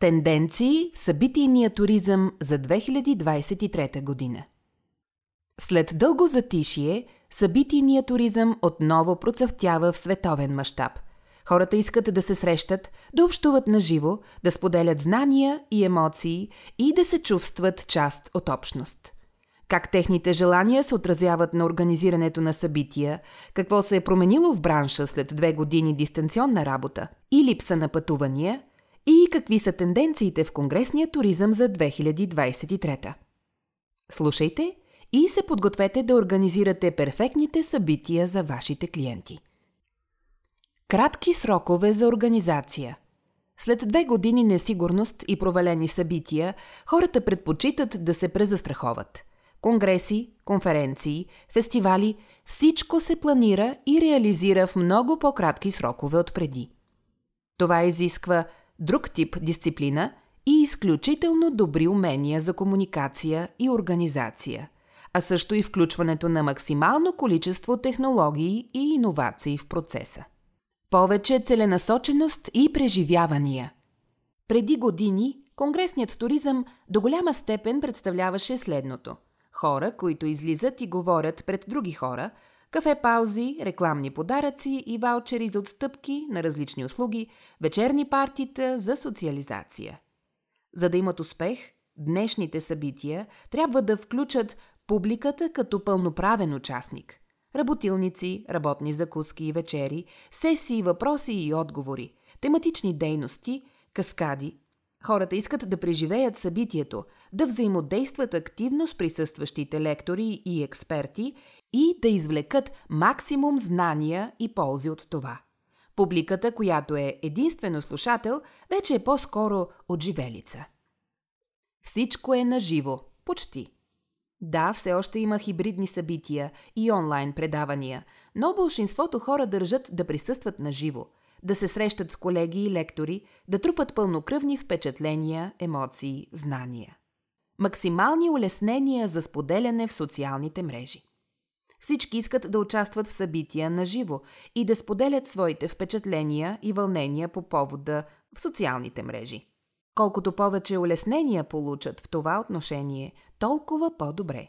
Тенденции в събитийния туризъм за 2023 година След дълго затишие, събитийният туризъм отново процъфтява в световен мащаб. Хората искат да се срещат, да общуват наживо, да споделят знания и емоции и да се чувстват част от общност. Как техните желания се отразяват на организирането на събития, какво се е променило в бранша след две години дистанционна работа и липса на пътувания – и какви са тенденциите в конгресния туризъм за 2023. Слушайте и се подгответе да организирате перфектните събития за вашите клиенти. Кратки срокове за организация. След две години несигурност и провалени събития, хората предпочитат да се презастраховат. Конгреси, конференции, фестивали – всичко се планира и реализира в много по-кратки срокове от преди. Това изисква друг тип дисциплина и изключително добри умения за комуникация и организация, а също и включването на максимално количество технологии и иновации в процеса. Повече целенасоченост и преживявания. Преди години конгресният туризъм до голяма степен представляваше следното – хора, които излизат и говорят пред други хора – кафе паузи, рекламни подаръци и ваучери за отстъпки на различни услуги, вечерни партита за социализация. За да имат успех, днешните събития трябва да включат публиката като пълноправен участник. Работилници, работни закуски и вечери, сесии, въпроси и отговори, тематични дейности, каскади. Хората искат да преживеят събитието, да взаимодействат активно с присъстващите лектори и експерти и да извлекат максимум знания и ползи от това. Публиката, която е единствено слушател, вече е по-скоро отживелица. Всичко е наживо, почти. Да, все още има хибридни събития и онлайн предавания, но большинството хора държат да присъстват наживо, да се срещат с колеги и лектори, да трупат пълнокръвни впечатления, емоции, знания. Максимални улеснения за споделяне в социалните мрежи. Всички искат да участват в събития на живо и да споделят своите впечатления и вълнения по повода в социалните мрежи. Колкото повече улеснения получат в това отношение, толкова по-добре.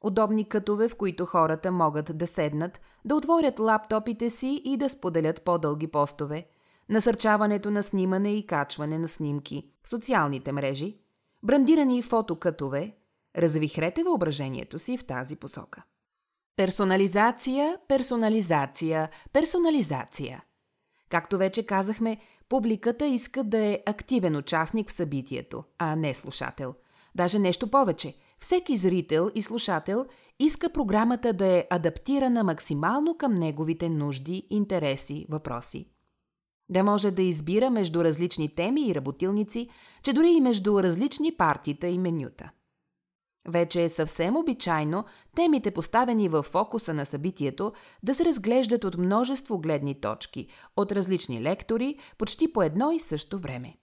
Удобни кътове, в които хората могат да седнат, да отворят лаптопите си и да споделят по-дълги постове, насърчаването на снимане и качване на снимки в социалните мрежи, брандирани фотокътове, развихрете въображението си в тази посока. Персонализация, персонализация, персонализация. Както вече казахме, публиката иска да е активен участник в събитието, а не слушател. Даже нещо повече. Всеки зрител и слушател иска програмата да е адаптирана максимално към неговите нужди, интереси, въпроси. Да може да избира между различни теми и работилници, че дори и между различни партита и менюта. Вече е съвсем обичайно темите, поставени в фокуса на събитието, да се разглеждат от множество гледни точки, от различни лектори, почти по едно и също време.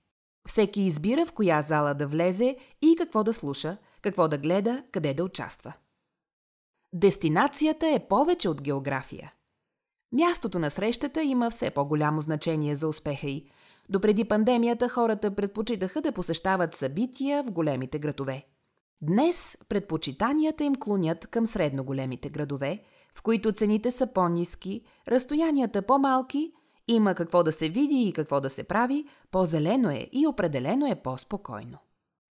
Всеки избира в коя зала да влезе и какво да слуша, какво да гледа, къде да участва. Дестинацията е повече от география. Мястото на срещата има все по-голямо значение за успеха й. Допреди пандемията хората предпочитаха да посещават събития в големите градове – Днес предпочитанията им клонят към средно големите градове, в които цените са по-низки, разстоянията по-малки, има какво да се види и какво да се прави, по-зелено е и определено е по-спокойно.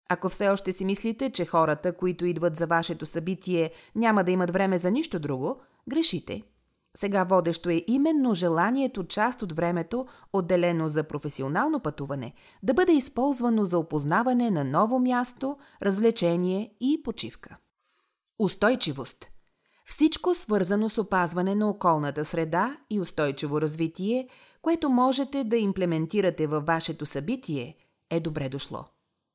Ако все още си мислите, че хората, които идват за вашето събитие, няма да имат време за нищо друго, грешите – сега водещо е именно желанието част от времето, отделено за професионално пътуване, да бъде използвано за опознаване на ново място, развлечение и почивка. Устойчивост Всичко свързано с опазване на околната среда и устойчиво развитие, което можете да имплементирате във вашето събитие, е добре дошло.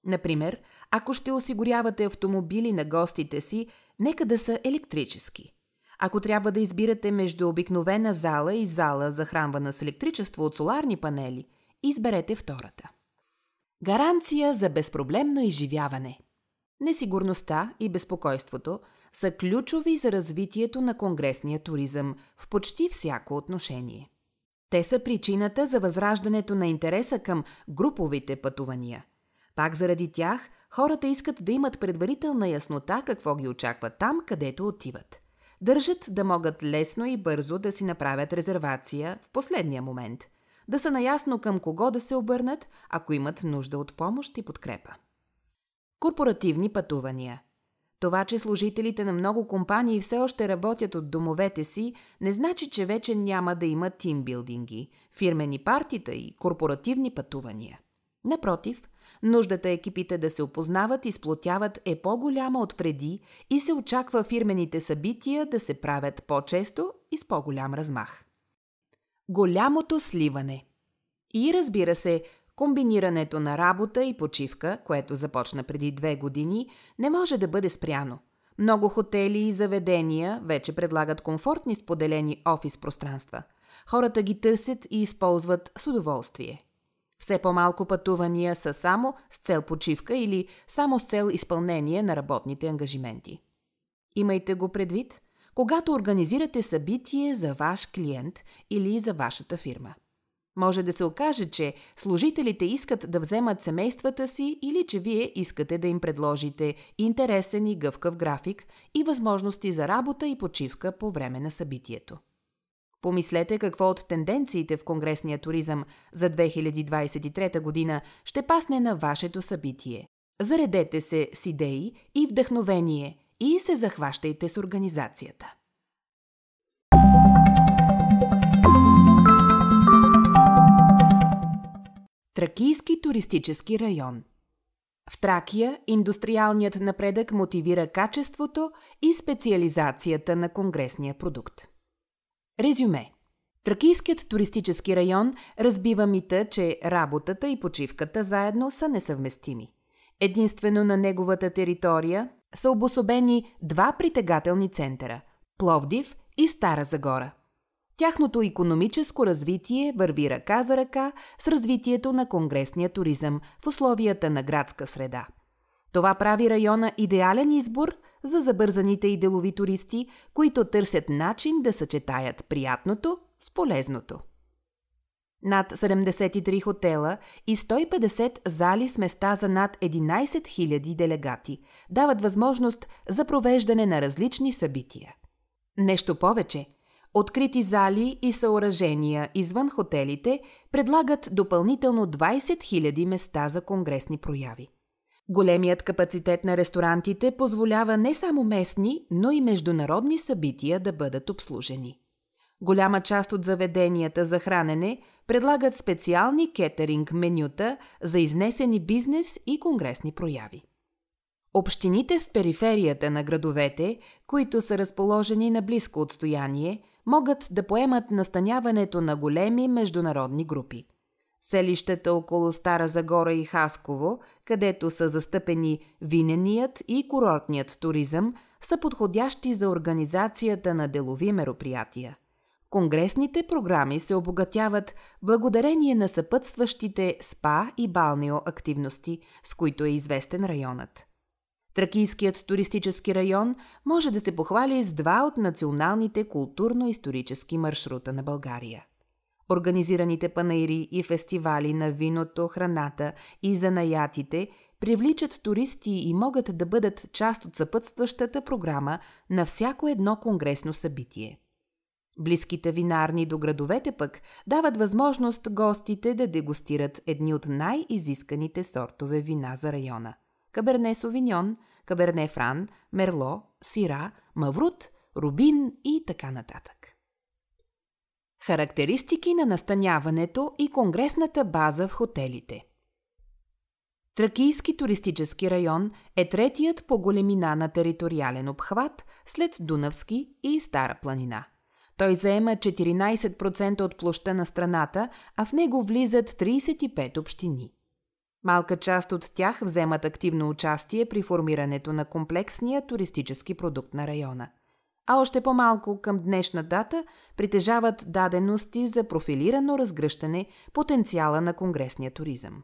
Например, ако ще осигурявате автомобили на гостите си, нека да са електрически – ако трябва да избирате между обикновена зала и зала, захранвана с електричество от соларни панели, изберете втората. Гаранция за безпроблемно изживяване. Несигурността и безпокойството са ключови за развитието на конгресния туризъм в почти всяко отношение. Те са причината за възраждането на интереса към груповите пътувания. Пак заради тях, хората искат да имат предварителна яснота какво ги очаква там, където отиват. Държат да могат лесно и бързо да си направят резервация в последния момент. Да са наясно към кого да се обърнат, ако имат нужда от помощ и подкрепа. Корпоративни пътувания – това, че служителите на много компании все още работят от домовете си, не значи, че вече няма да има тимбилдинги, фирмени партита и корпоративни пътувания. Напротив, нуждата екипите да се опознават и сплотяват е по-голяма от преди и се очаква фирмените събития да се правят по-често и с по-голям размах. Голямото сливане И разбира се, Комбинирането на работа и почивка, което започна преди две години, не може да бъде спряно. Много хотели и заведения вече предлагат комфортни споделени офис пространства. Хората ги търсят и използват с удоволствие. Все по-малко пътувания са само с цел почивка или само с цел изпълнение на работните ангажименти. Имайте го предвид, когато организирате събитие за ваш клиент или за вашата фирма – може да се окаже, че служителите искат да вземат семействата си или че вие искате да им предложите интересен и гъвкав график и възможности за работа и почивка по време на събитието. Помислете какво от тенденциите в конгресния туризъм за 2023 година ще пасне на вашето събитие. Заредете се с идеи и вдъхновение и се захващайте с организацията. Тракийски туристически район В Тракия индустриалният напредък мотивира качеството и специализацията на конгресния продукт. Резюме Тракийският туристически район разбива мита, че работата и почивката заедно са несъвместими. Единствено на неговата територия са обособени два притегателни центъра – Пловдив и Стара Загора. Тяхното економическо развитие върви ръка за ръка с развитието на конгресния туризъм в условията на градска среда. Това прави района идеален избор за забързаните и делови туристи, които търсят начин да съчетаят приятното с полезното. Над 73 хотела и 150 зали с места за над 11 000 делегати дават възможност за провеждане на различни събития. Нещо повече – Открити зали и съоръжения извън хотелите предлагат допълнително 20 000 места за конгресни прояви. Големият капацитет на ресторантите позволява не само местни, но и международни събития да бъдат обслужени. Голяма част от заведенията за хранене предлагат специални кетеринг менюта за изнесени бизнес и конгресни прояви. Общините в периферията на градовете, които са разположени на близко отстояние, могат да поемат настаняването на големи международни групи. Селищата около Стара Загора и Хасково, където са застъпени виненият и курортният туризъм, са подходящи за организацията на делови мероприятия. Конгресните програми се обогатяват благодарение на съпътстващите спа и балнео активности, с които е известен районът. Тракийският туристически район може да се похвали с два от националните културно-исторически маршрута на България. Организираните панаири и фестивали на виното, храната и занаятите привличат туристи и могат да бъдат част от съпътстващата програма на всяко едно конгресно събитие. Близките винарни до градовете пък дават възможност гостите да дегустират едни от най-изисканите сортове вина за района – Каберне Совиньон, Каберне Фран, Мерло, Сира, Маврут, Рубин и така нататък. Характеристики на настаняването и конгресната база в хотелите Тракийски туристически район е третият по големина на териториален обхват след Дунавски и Стара планина. Той заема 14% от площа на страната, а в него влизат 35 общини. Малка част от тях вземат активно участие при формирането на комплексния туристически продукт на района. А още по-малко към днешна дата притежават дадености за профилирано разгръщане потенциала на конгресния туризъм.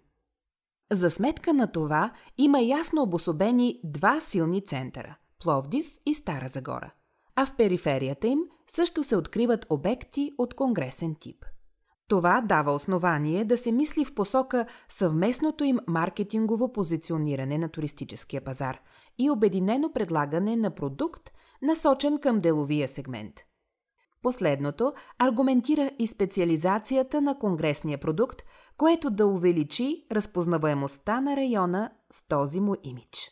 За сметка на това има ясно обособени два силни центъра – Пловдив и Стара Загора. А в периферията им също се откриват обекти от конгресен тип – Това дава основание да се мисли в посока съвместното им маркетингово позициониране на туристическия пазар и обединено предлагане на продукт, насочен към деловия сегмент. Последното аргументира и специализацията на конгресния продукт, което да увеличи разпознаваемостта на района с този му имидж.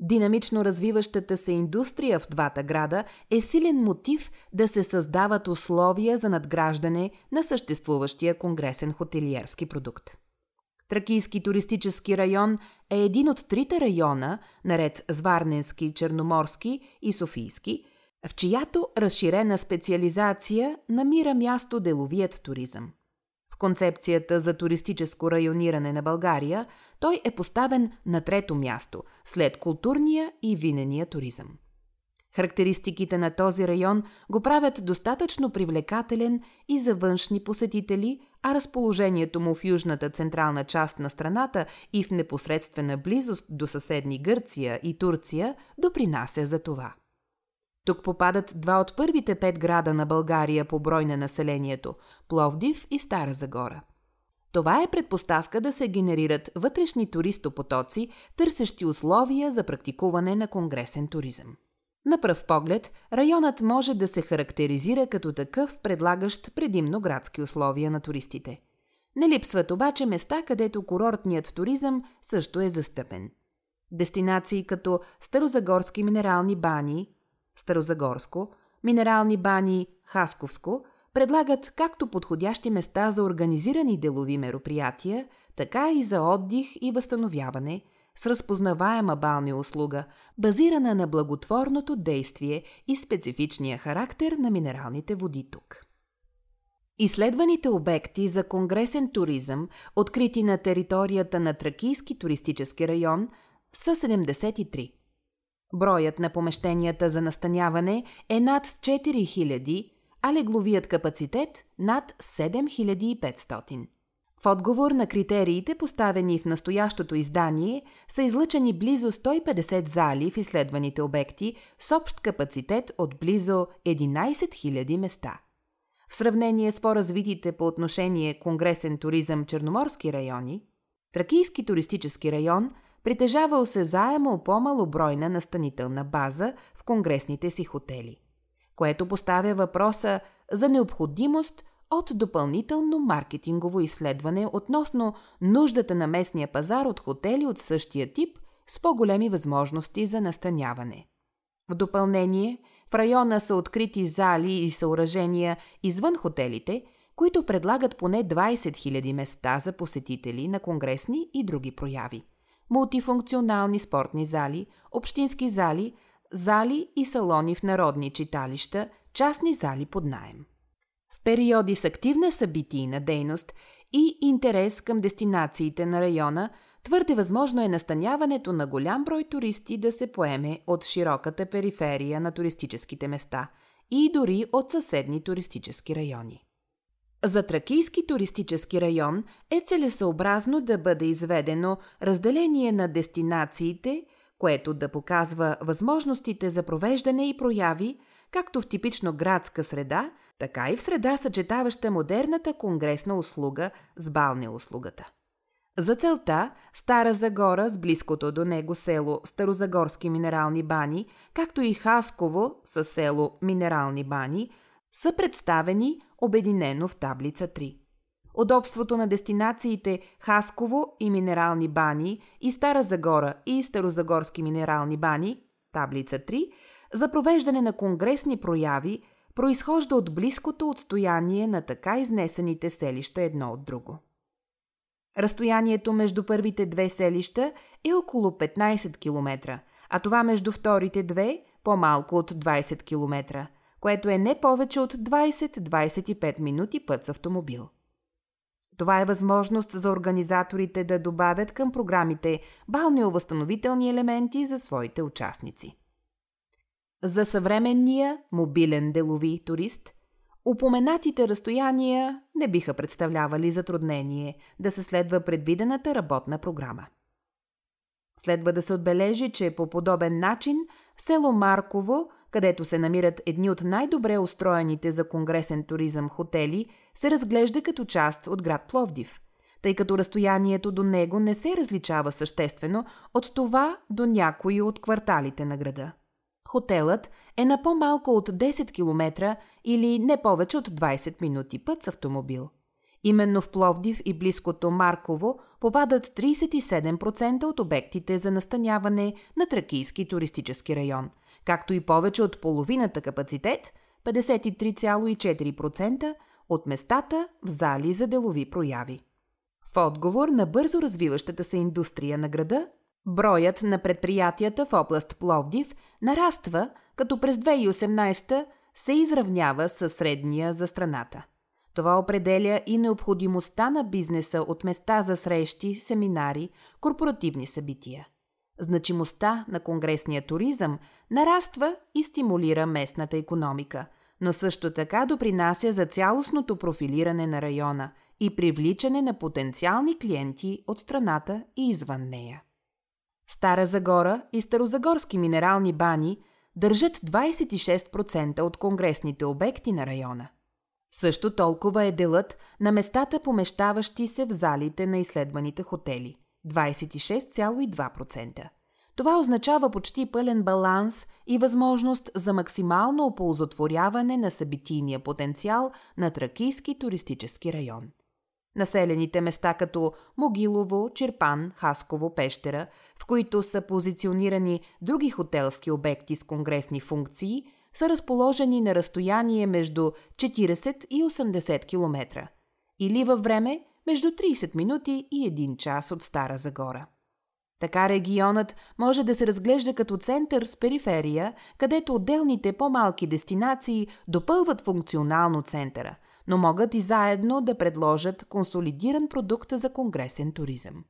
Динамично развиващата се индустрия в двата града е силен мотив да се създават условия за надграждане на съществуващия конгресен хотелиерски продукт. Тракийски туристически район е един от трите района, наред с Варненски, Черноморски и Софийски, в чиято разширена специализация намира място деловият туризъм. В концепцията за туристическо райониране на България той е поставен на трето място, след културния и винения туризъм. Характеристиките на този район го правят достатъчно привлекателен и за външни посетители, а разположението му в южната централна част на страната и в непосредствена близост до съседни Гърция и Турция допринася за това. Тук попадат два от първите пет града на България по брой на населението – Пловдив и Стара Загора. Това е предпоставка да се генерират вътрешни туристопотоци, търсещи условия за практикуване на конгресен туризъм. На пръв поглед, районът може да се характеризира като такъв, предлагащ предимно градски условия на туристите. Не липсват обаче места, където курортният туризъм също е застъпен. Дестинации като Старозагорски минерални бани, Старозагорско, минерални бани Хасковско предлагат както подходящи места за организирани делови мероприятия, така и за отдих и възстановяване с разпознаваема бални услуга, базирана на благотворното действие и специфичния характер на минералните води тук. Изследваните обекти за конгресен туризъм, открити на територията на Тракийски туристически район, са 73. Броят на помещенията за настаняване е над 4000, а легловият капацитет над 7500. В отговор на критериите, поставени в настоящото издание, са излъчени близо 150 зали в изследваните обекти с общ капацитет от близо 11 000 места. В сравнение с по-развитите по отношение конгресен туризъм черноморски райони, Тракийски туристически район – притежава осезаемо по-малобройна настанителна база в конгресните си хотели, което поставя въпроса за необходимост от допълнително маркетингово изследване относно нуждата на местния пазар от хотели от същия тип с по-големи възможности за настаняване. В допълнение, в района са открити зали и съоръжения извън хотелите, които предлагат поне 20 000 места за посетители на конгресни и други прояви – мултифункционални спортни зали, общински зали, зали и салони в народни читалища, частни зали под найем. Периоди с активна събитийна дейност и интерес към дестинациите на района, твърде възможно е настаняването на голям брой туристи да се поеме от широката периферия на туристическите места и дори от съседни туристически райони. За Тракийски туристически район е целесъобразно да бъде изведено разделение на дестинациите, което да показва възможностите за провеждане и прояви, както в типично градска среда, така и в среда съчетаваща модерната конгресна услуга с балне услугата. За целта Стара Загора с близкото до него село Старозагорски минерални бани, както и Хасково със село Минерални бани – са представени обединено в таблица 3. Удобството на дестинациите Хасково и Минерални бани и Стара Загора и Старозагорски минерални бани, таблица 3, за провеждане на конгресни прояви произхожда от близкото отстояние на така изнесените селища едно от друго. Разстоянието между първите две селища е около 15 км, а това между вторите две по-малко от 20 км, което е не повече от 20-25 минути път с автомобил. Това е възможност за организаторите да добавят към програмите балнеовъзстановителни елементи за своите участници. За съвременния мобилен делови турист, упоменатите разстояния не биха представлявали затруднение да се следва предвидената работна програма. Следва да се отбележи, че по подобен начин село Марково където се намират едни от най-добре устроените за конгресен туризъм хотели, се разглежда като част от град Пловдив, тъй като разстоянието до него не се различава съществено от това до някои от кварталите на града. Хотелът е на по-малко от 10 км или не повече от 20 минути път с автомобил. Именно в Пловдив и близкото Марково попадат 37% от обектите за настаняване на Тракийски туристически район, както и повече от половината капацитет 53,4% от местата в зали за делови прояви. В отговор на бързо развиващата се индустрия на града, броят на предприятията в област Пловдив нараства, като през 2018 се изравнява със средния за страната. Това определя и необходимостта на бизнеса от места за срещи, семинари, корпоративни събития. Значимостта на конгресния туризъм нараства и стимулира местната економика, но също така допринася за цялостното профилиране на района и привличане на потенциални клиенти от страната и извън нея. Стара Загора и Старозагорски минерални бани държат 26% от конгресните обекти на района. Също толкова е делът на местата, помещаващи се в залите на изследваните хотели – 26,2%. Това означава почти пълен баланс и възможност за максимално оползотворяване на събитийния потенциал на Тракийски туристически район. Населените места като Могилово, Черпан, Хасково, Пещера, в които са позиционирани други хотелски обекти с конгресни функции – са разположени на разстояние между 40 и 80 км или във време между 30 минути и 1 час от Стара Загора. Така регионът може да се разглежда като център с периферия, където отделните по-малки дестинации допълват функционално центъра, но могат и заедно да предложат консолидиран продукт за конгресен туризъм.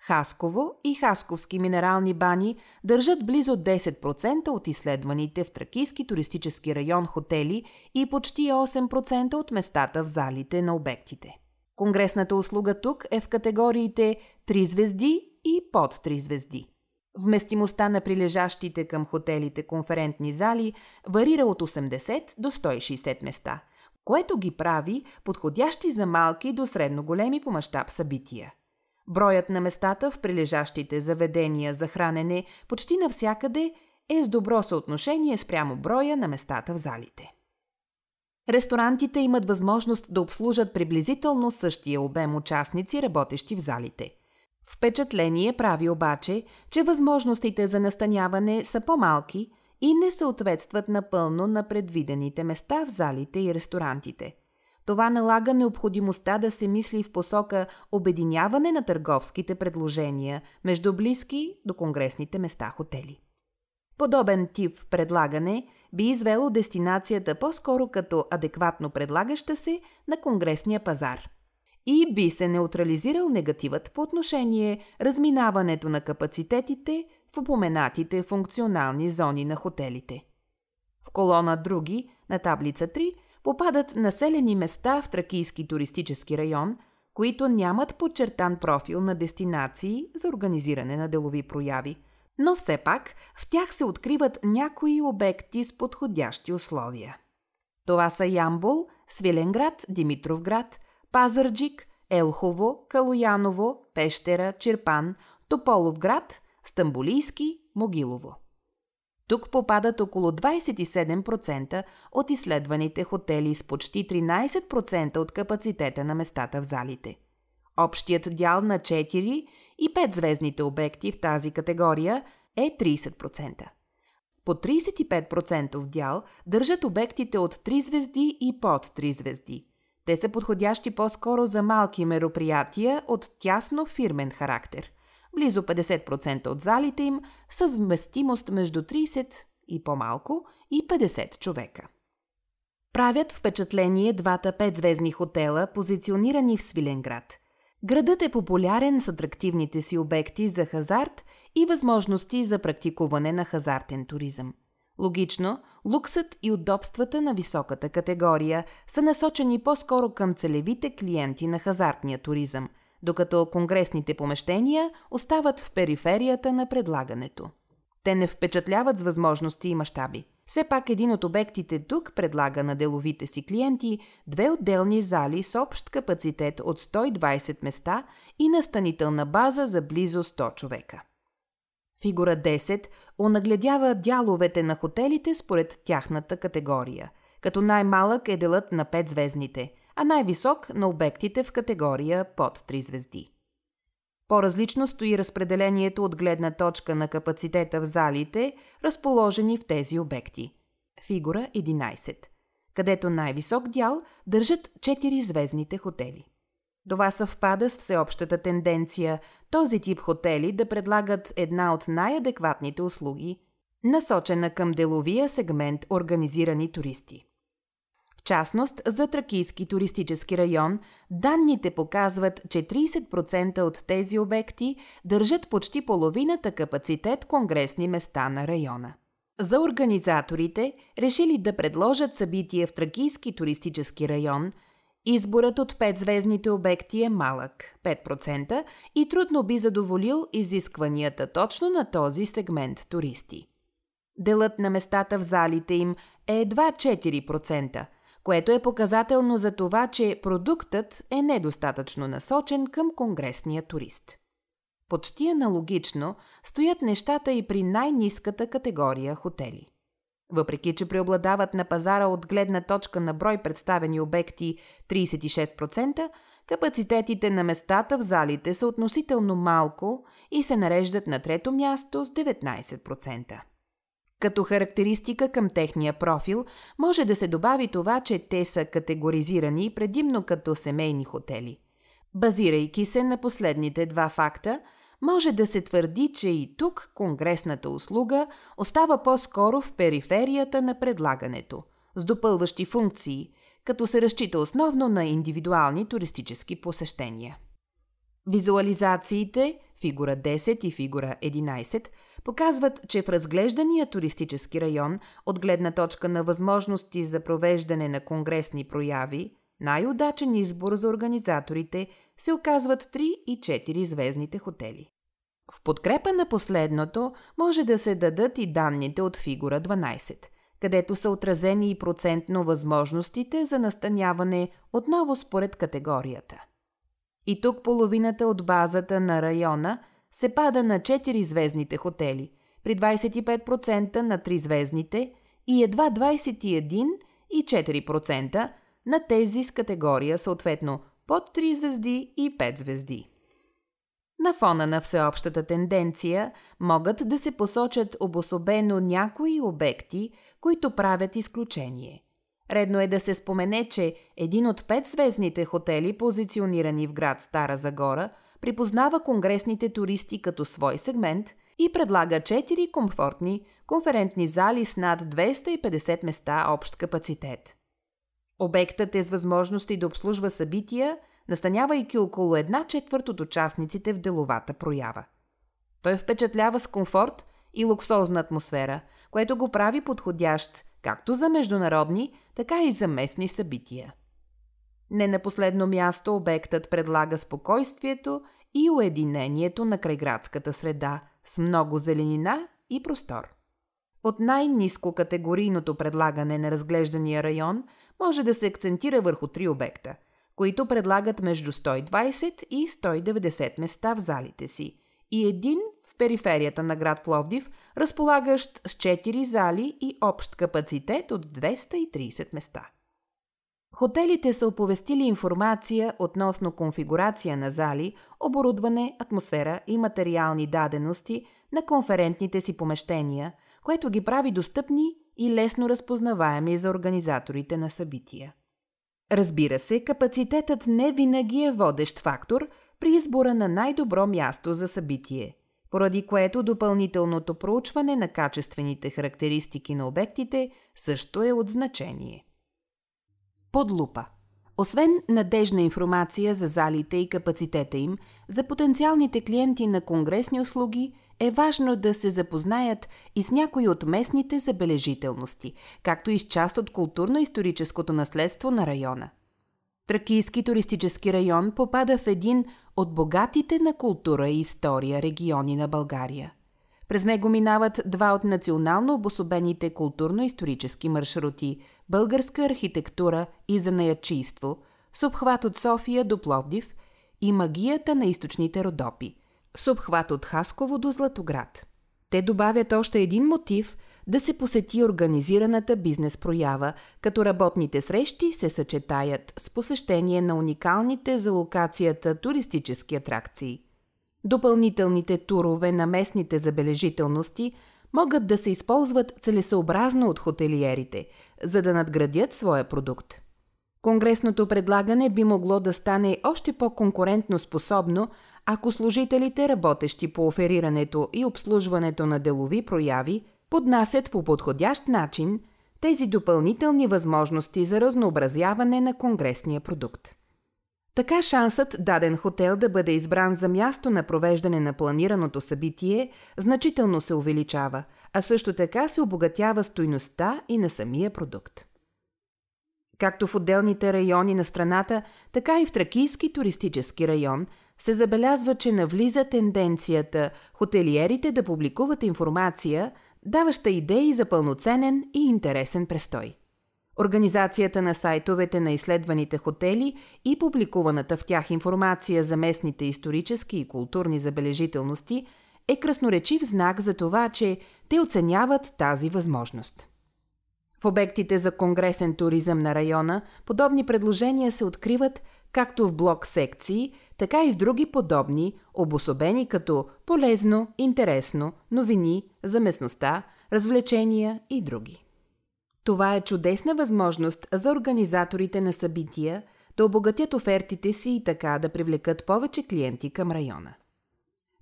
Хасково и Хасковски минерални бани държат близо 10% от изследваните в Тракийски туристически район хотели и почти 8% от местата в залите на обектите. Конгресната услуга тук е в категориите 3 звезди и под 3 звезди. Вместимостта на прилежащите към хотелите конферентни зали варира от 80 до 160 места, което ги прави подходящи за малки до средно големи по мащаб събития. Броят на местата в прилежащите заведения за хранене почти навсякъде е с добро съотношение спрямо броя на местата в залите. Ресторантите имат възможност да обслужат приблизително същия обем участници, работещи в залите. Впечатление прави обаче, че възможностите за настаняване са по-малки и не съответстват напълно на предвидените места в залите и ресторантите – това налага необходимостта да се мисли в посока обединяване на търговските предложения между близки до конгресните места хотели. Подобен тип предлагане би извело дестинацията по-скоро като адекватно предлагаща се на конгресния пазар и би се неутрализирал негативът по отношение разминаването на капацитетите в упоменатите функционални зони на хотелите. В колона Други на таблица 3 попадат населени места в Тракийски туристически район, които нямат подчертан профил на дестинации за организиране на делови прояви, но все пак в тях се откриват някои обекти с подходящи условия. Това са Ямбул, Свиленград, Димитровград, Пазарджик, Елхово, Калояново, Пещера, Черпан, Тополовград, Стамбулийски, Могилово. Тук попадат около 27% от изследваните хотели с почти 13% от капацитета на местата в залите. Общият дял на 4 и 5 звездните обекти в тази категория е 30%. По 35% дял държат обектите от 3 звезди и под 3 звезди. Те са подходящи по-скоро за малки мероприятия от тясно фирмен характер – Близо 50% от залите им са вместимост между 30 и по-малко и 50 човека. Правят впечатление двата петзвездни хотела, позиционирани в Свиленград. Градът е популярен с атрактивните си обекти за хазарт и възможности за практикуване на хазартен туризъм. Логично, луксът и удобствата на високата категория са насочени по-скоро към целевите клиенти на хазартния туризъм – докато конгресните помещения остават в периферията на предлагането. Те не впечатляват с възможности и мащаби. Все пак един от обектите тук предлага на деловите си клиенти две отделни зали с общ капацитет от 120 места и настанителна база за близо 100 човека. Фигура 10 онагледява дяловете на хотелите според тяхната категория, като най-малък е делът на 5 звездните, а най-висок на обектите в категория под 3 звезди. По-различно стои разпределението от гледна точка на капацитета в залите, разположени в тези обекти. Фигура 11, където най-висок дял държат 4 звездните хотели. Това съвпада с всеобщата тенденция този тип хотели да предлагат една от най-адекватните услуги, насочена към деловия сегмент организирани туристи. В частност, за Тракийски туристически район, данните показват, че 30% от тези обекти държат почти половината капацитет конгресни места на района. За организаторите, решили да предложат събитие в Тракийски туристически район, изборът от 5-звездните обекти е малък – 5% и трудно би задоволил изискванията точно на този сегмент туристи. Делът на местата в залите им е едва 4%, което е показателно за това, че продуктът е недостатъчно насочен към конгресния турист. Почти аналогично стоят нещата и при най-низката категория хотели. Въпреки, че преобладават на пазара от гледна точка на брой представени обекти 36%, капацитетите на местата в залите са относително малко и се нареждат на трето място с 19%. Като характеристика към техния профил може да се добави това, че те са категоризирани предимно като семейни хотели. Базирайки се на последните два факта, може да се твърди, че и тук конгресната услуга остава по-скоро в периферията на предлагането, с допълващи функции, като се разчита основно на индивидуални туристически посещения. Визуализациите, фигура 10 и фигура 11, показват, че в разглеждания туристически район, от гледна точка на възможности за провеждане на конгресни прояви, най-удачен избор за организаторите се оказват 3 и 4 звездните хотели. В подкрепа на последното може да се дадат и данните от фигура 12, където са отразени и процентно възможностите за настаняване отново според категорията. И тук половината от базата на района се пада на 4-звездните хотели, при 25% на 3-звездните и едва 21 и 4% на тези с категория съответно под 3 звезди и 5 звезди. На фона на всеобщата тенденция могат да се посочат обособено някои обекти, които правят изключение. Редно е да се спомене, че един от петзвездните хотели, позиционирани в град Стара Загора, припознава конгресните туристи като свой сегмент и предлага 4 комфортни конферентни зали с над 250 места общ капацитет. Обектът е с възможности да обслужва събития, настанявайки около една четвърт от участниците в деловата проява. Той впечатлява с комфорт и луксозна атмосфера, което го прави подходящ както за международни, така и за местни събития. Не на последно място обектът предлага спокойствието и уединението на крайградската среда с много зеленина и простор. От най-низко категорийното предлагане на разглеждания район може да се акцентира върху три обекта, които предлагат между 120 и 190 места в залите си и един периферията на град Пловдив, разполагащ с 4 зали и общ капацитет от 230 места. Хотелите са оповестили информация относно конфигурация на зали, оборудване, атмосфера и материални дадености на конферентните си помещения, което ги прави достъпни и лесно разпознаваеми за организаторите на събития. Разбира се, капацитетът не винаги е водещ фактор при избора на най-добро място за събитие, поради което допълнителното проучване на качествените характеристики на обектите също е от значение. Под лупа. Освен надежна информация за залите и капацитета им, за потенциалните клиенти на конгресни услуги е важно да се запознаят и с някои от местните забележителности, както и с част от културно-историческото наследство на района. Тракийски туристически район попада в един от богатите на култура и история региони на България. През него минават два от национално обособените културно-исторически маршрути – българска архитектура и занаячийство, с обхват от София до Пловдив и магията на източните Родопи, с обхват от Хасково до Златоград. Те добавят още един мотив да се посети организираната бизнес проява, като работните срещи се съчетаят с посещение на уникалните за локацията туристически атракции – Допълнителните турове на местните забележителности могат да се използват целесообразно от хотелиерите, за да надградят своя продукт. Конгресното предлагане би могло да стане още по-конкурентно способно, ако служителите, работещи по оферирането и обслужването на делови прояви, поднасят по подходящ начин тези допълнителни възможности за разнообразяване на конгресния продукт. Така шансът даден хотел да бъде избран за място на провеждане на планираното събитие значително се увеличава, а също така се обогатява стойността и на самия продукт. Както в отделните райони на страната, така и в Тракийски туристически район се забелязва, че навлиза тенденцията хотелиерите да публикуват информация, даваща идеи за пълноценен и интересен престой. Организацията на сайтовете на изследваните хотели и публикуваната в тях информация за местните исторически и културни забележителности е красноречив знак за това, че те оценяват тази възможност. В обектите за конгресен туризъм на района подобни предложения се откриват както в блок секции, така и в други подобни, обособени като полезно, интересно, новини, за местността, развлечения и други. Това е чудесна възможност за организаторите на събития да обогатят офертите си и така да привлекат повече клиенти към района.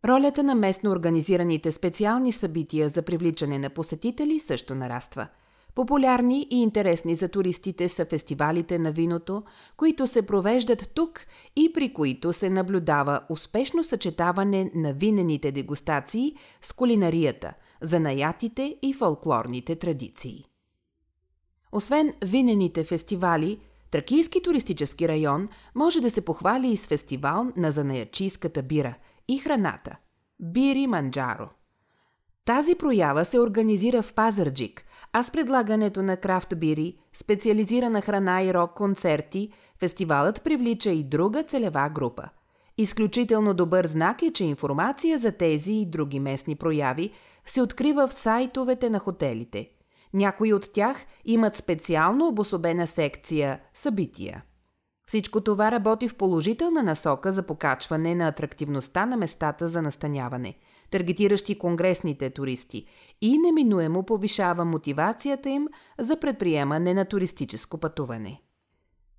Ролята на местно организираните специални събития за привличане на посетители също нараства. Популярни и интересни за туристите са фестивалите на виното, които се провеждат тук и при които се наблюдава успешно съчетаване на винените дегустации с кулинарията, занаятите и фолклорните традиции. Освен винените фестивали, Тракийски туристически район може да се похвали и с фестивал на занаячийската бира и храната – Бири Манджаро. Тази проява се организира в Пазарджик, а с предлагането на крафт бири, специализирана храна и рок-концерти, фестивалът привлича и друга целева група. Изключително добър знак е, че информация за тези и други местни прояви се открива в сайтовете на хотелите – някои от тях имат специално обособена секция събития. Всичко това работи в положителна насока за покачване на атрактивността на местата за настаняване, таргетиращи конгресните туристи и неминуемо повишава мотивацията им за предприемане на туристическо пътуване.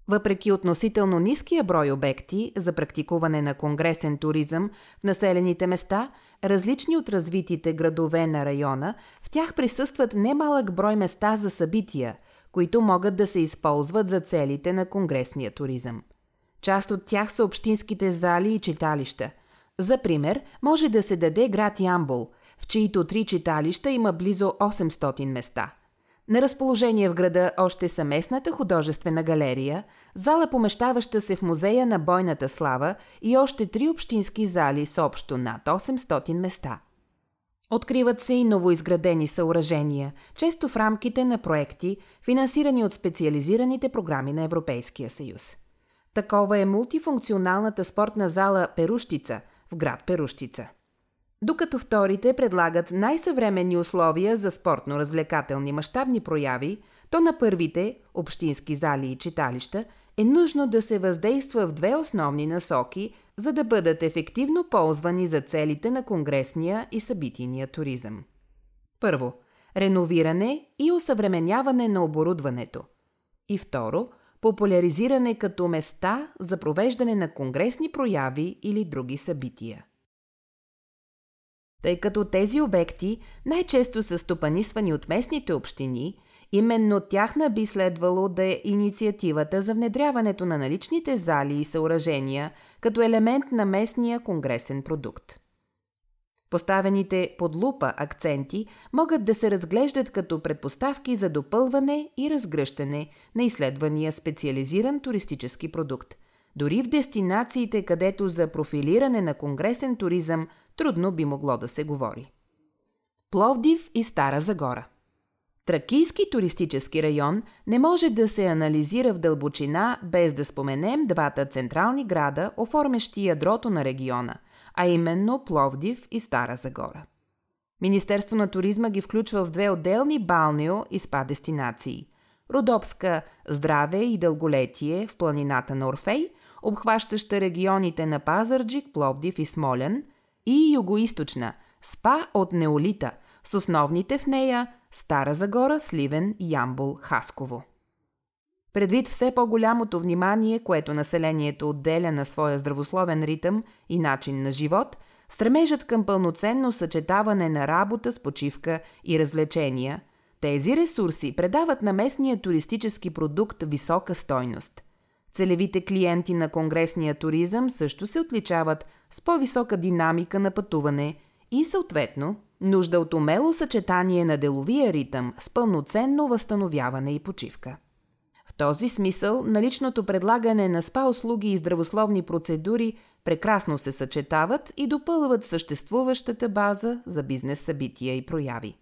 Въпреки относително ниския брой обекти за практикуване на конгресен туризъм в населените места, различни от развитите градове на района, в тях присъстват немалък брой места за събития, които могат да се използват за целите на конгресния туризъм. Част от тях са общинските зали и читалища. За пример, може да се даде град Ямбол, в чието три читалища има близо 800 места – на разположение в града още са местната художествена галерия, зала помещаваща се в музея на бойната слава и още три общински зали с общо над 800 места. Откриват се и новоизградени съоръжения, често в рамките на проекти, финансирани от специализираните програми на Европейския съюз. Такова е мултифункционалната спортна зала Перущица в град Перущица – докато вторите предлагат най-съвременни условия за спортно-развлекателни мащабни прояви, то на първите, общински зали и читалища, е нужно да се въздейства в две основни насоки, за да бъдат ефективно ползвани за целите на конгресния и събитийния туризъм. Първо, реновиране и усъвременяване на оборудването. И второ, популяризиране като места за провеждане на конгресни прояви или други събития тъй като тези обекти най-често са стопанисвани от местните общини, именно тяхна би следвало да е инициативата за внедряването на наличните зали и съоръжения като елемент на местния конгресен продукт. Поставените под лупа акценти могат да се разглеждат като предпоставки за допълване и разгръщане на изследвания специализиран туристически продукт, дори в дестинациите, където за профилиране на конгресен туризъм трудно би могло да се говори. Пловдив и Стара Загора. Тракийски туристически район не може да се анализира в дълбочина без да споменем двата централни града, оформящи ядрото на региона, а именно Пловдив и Стара Загора. Министерство на туризма ги включва в две отделни балнео и спа дестинации. Родопска – здраве и дълголетие в планината на Орфей, обхващаща регионите на Пазарджик, Пловдив и Смолян, и югоисточна – спа от неолита, с основните в нея Стара Загора, Сливен, Ямбул, Хасково. Предвид все по-голямото внимание, което населението отделя на своя здравословен ритъм и начин на живот, стремежът към пълноценно съчетаване на работа с почивка и развлечения, тези ресурси предават на местния туристически продукт висока стойност. Целевите клиенти на конгресния туризъм също се отличават с по-висока динамика на пътуване и съответно нужда от умело съчетание на деловия ритъм с пълноценно възстановяване и почивка. Този смисъл наличното предлагане на спа услуги и здравословни процедури прекрасно се съчетават и допълват съществуващата база за бизнес събития и прояви.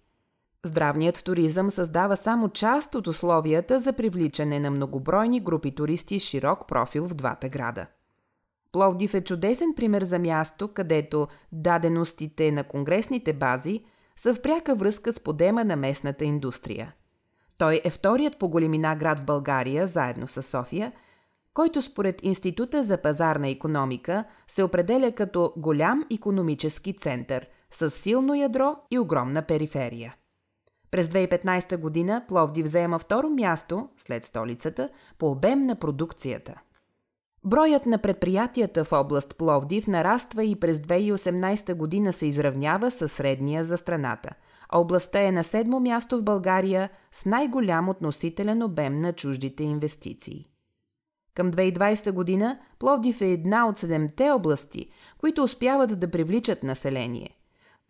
Здравният туризъм създава само част от условията за привличане на многобройни групи туристи с широк профил в двата града. Пловдив е чудесен пример за място, където даденостите на конгресните бази са в пряка връзка с подема на местната индустрия. Той е вторият по големина град в България, заедно с София, който според Института за пазарна економика се определя като голям економически център с силно ядро и огромна периферия. През 2015 година Пловдив взема второ място, след столицата, по обем на продукцията. Броят на предприятията в област Пловдив нараства и през 2018 година се изравнява със средния за страната, а областта е на седмо място в България с най-голям относителен обем на чуждите инвестиции. Към 2020 година Пловдив е една от седемте области, които успяват да привличат население.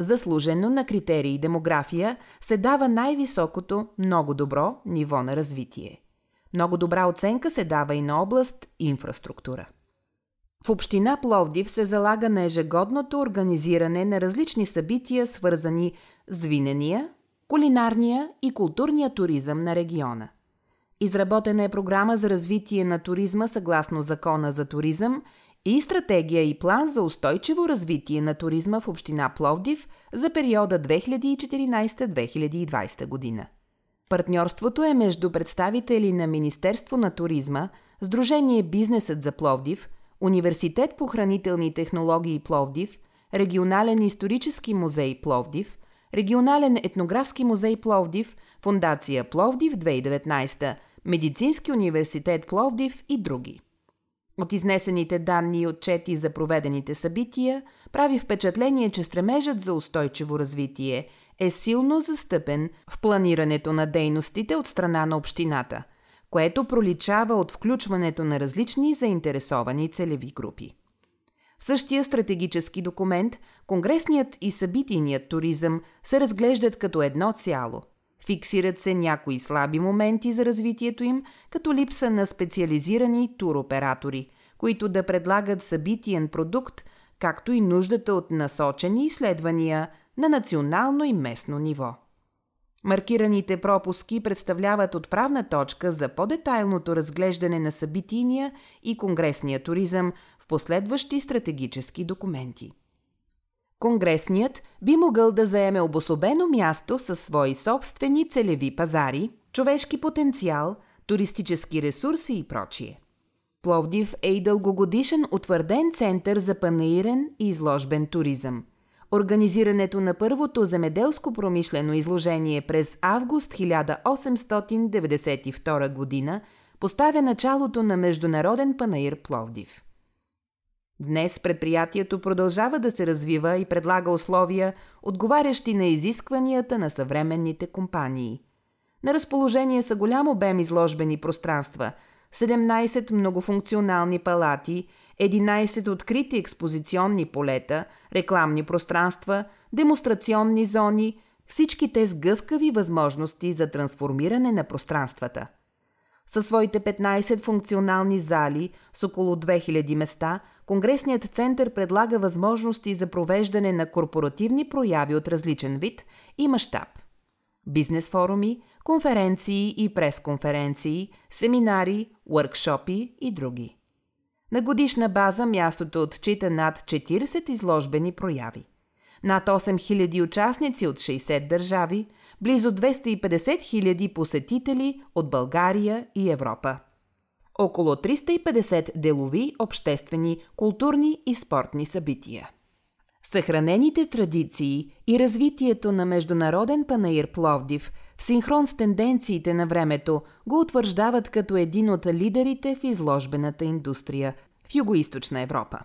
Заслужено на критерии демография се дава най-високото много добро ниво на развитие – много добра оценка се дава и на област инфраструктура. В община Пловдив се залага на ежегодното организиране на различни събития, свързани с винения, кулинарния и културния туризъм на региона. Изработена е програма за развитие на туризма съгласно Закона за туризъм и стратегия и план за устойчиво развитие на туризма в община Пловдив за периода 2014-2020 година. Партньорството е между представители на Министерство на туризма, Сдружение Бизнесът за Пловдив, Университет по хранителни технологии Пловдив, Регионален исторически музей Пловдив, Регионален етнографски музей Пловдив, Фундация Пловдив 2019, Медицински университет Пловдив и други. От изнесените данни и отчети за проведените събития прави впечатление, че стремежът за устойчиво развитие – е силно застъпен в планирането на дейностите от страна на общината, което проличава от включването на различни заинтересовани целеви групи. Същия стратегически документ конгресният и събитийният туризъм се разглеждат като едно цяло. Фиксират се някои слаби моменти за развитието им, като липса на специализирани туроператори, които да предлагат събитиен продукт, както и нуждата от насочени изследвания – на национално и местно ниво. Маркираните пропуски представляват отправна точка за по-детайлното разглеждане на събитийния и конгресния туризъм в последващи стратегически документи. Конгресният би могъл да заеме обособено място със свои собствени целеви пазари, човешки потенциал, туристически ресурси и прочие. Пловдив е и дългогодишен утвърден център за панаирен и изложбен туризъм – Организирането на първото земеделско промишлено изложение през август 1892 година поставя началото на Международен панаир Пловдив. Днес предприятието продължава да се развива и предлага условия, отговарящи на изискванията на съвременните компании. На разположение са голям обем изложбени пространства, 17 многофункционални палати – 11 открити експозиционни полета, рекламни пространства, демонстрационни зони, всички те с гъвкави възможности за трансформиране на пространствата. Със своите 15 функционални зали с около 2000 места, Конгресният център предлага възможности за провеждане на корпоративни прояви от различен вид и мащаб. Бизнес форуми, конференции и пресконференции, семинари, въркшопи и други. На годишна база мястото отчита над 40 изложбени прояви. Над 8000 участници от 60 държави, близо 250 000 посетители от България и Европа. Около 350 делови, обществени, културни и спортни събития. Съхранените традиции и развитието на Международен панаир Пловдив в синхрон с тенденциите на времето го утвърждават като един от лидерите в изложбената индустрия в Юго-Источна Европа.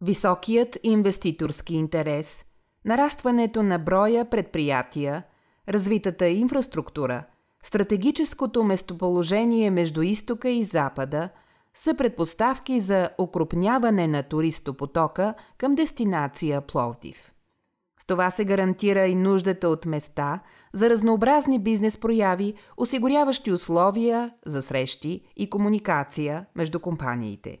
Високият инвеститорски интерес, нарастването на броя предприятия, развитата инфраструктура, стратегическото местоположение между изтока и запада – са предпоставки за окрупняване на туристопотока към дестинация Пловдив. С това се гарантира и нуждата от места за разнообразни бизнес прояви, осигуряващи условия за срещи и комуникация между компаниите.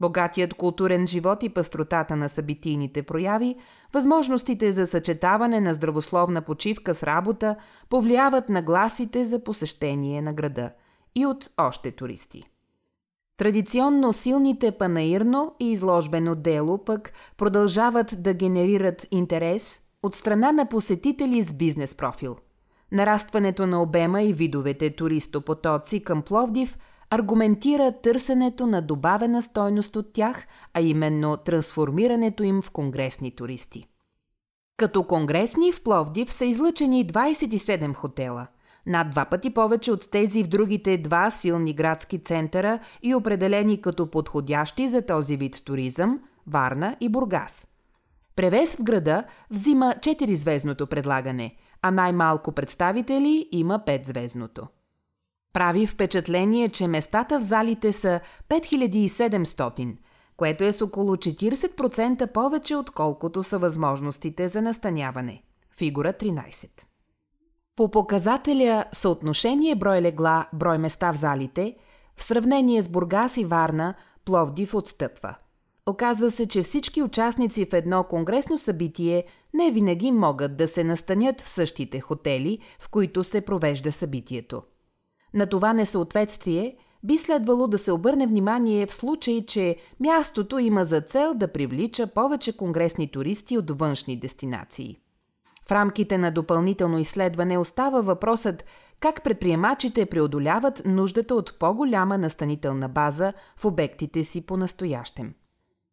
Богатият културен живот и пастротата на събитийните прояви, възможностите за съчетаване на здравословна почивка с работа повлияват на гласите за посещение на града и от още туристи. Традиционно силните панаирно и изложбено дело пък продължават да генерират интерес от страна на посетители с бизнес профил. Нарастването на обема и видовете туристопотоци към Пловдив аргументира търсенето на добавена стойност от тях, а именно трансформирането им в конгресни туристи. Като конгресни в Пловдив са излъчени 27 хотела – над два пъти повече от тези в другите два силни градски центъра и определени като подходящи за този вид туризъм – Варна и Бургас. Превес в града взима 4-звездното предлагане, а най-малко представители има 5-звездното. Прави впечатление, че местата в залите са 5700, което е с около 40% повече отколкото са възможностите за настаняване. Фигура 13. По показателя съотношение брой легла, брой места в залите, в сравнение с Бургас и Варна, Пловдив отстъпва. Оказва се, че всички участници в едно конгресно събитие не винаги могат да се настанят в същите хотели, в които се провежда събитието. На това несъответствие би следвало да се обърне внимание в случай, че мястото има за цел да привлича повече конгресни туристи от външни дестинации. В рамките на допълнително изследване остава въпросът как предприемачите преодоляват нуждата от по-голяма настанителна база в обектите си по-настоящем.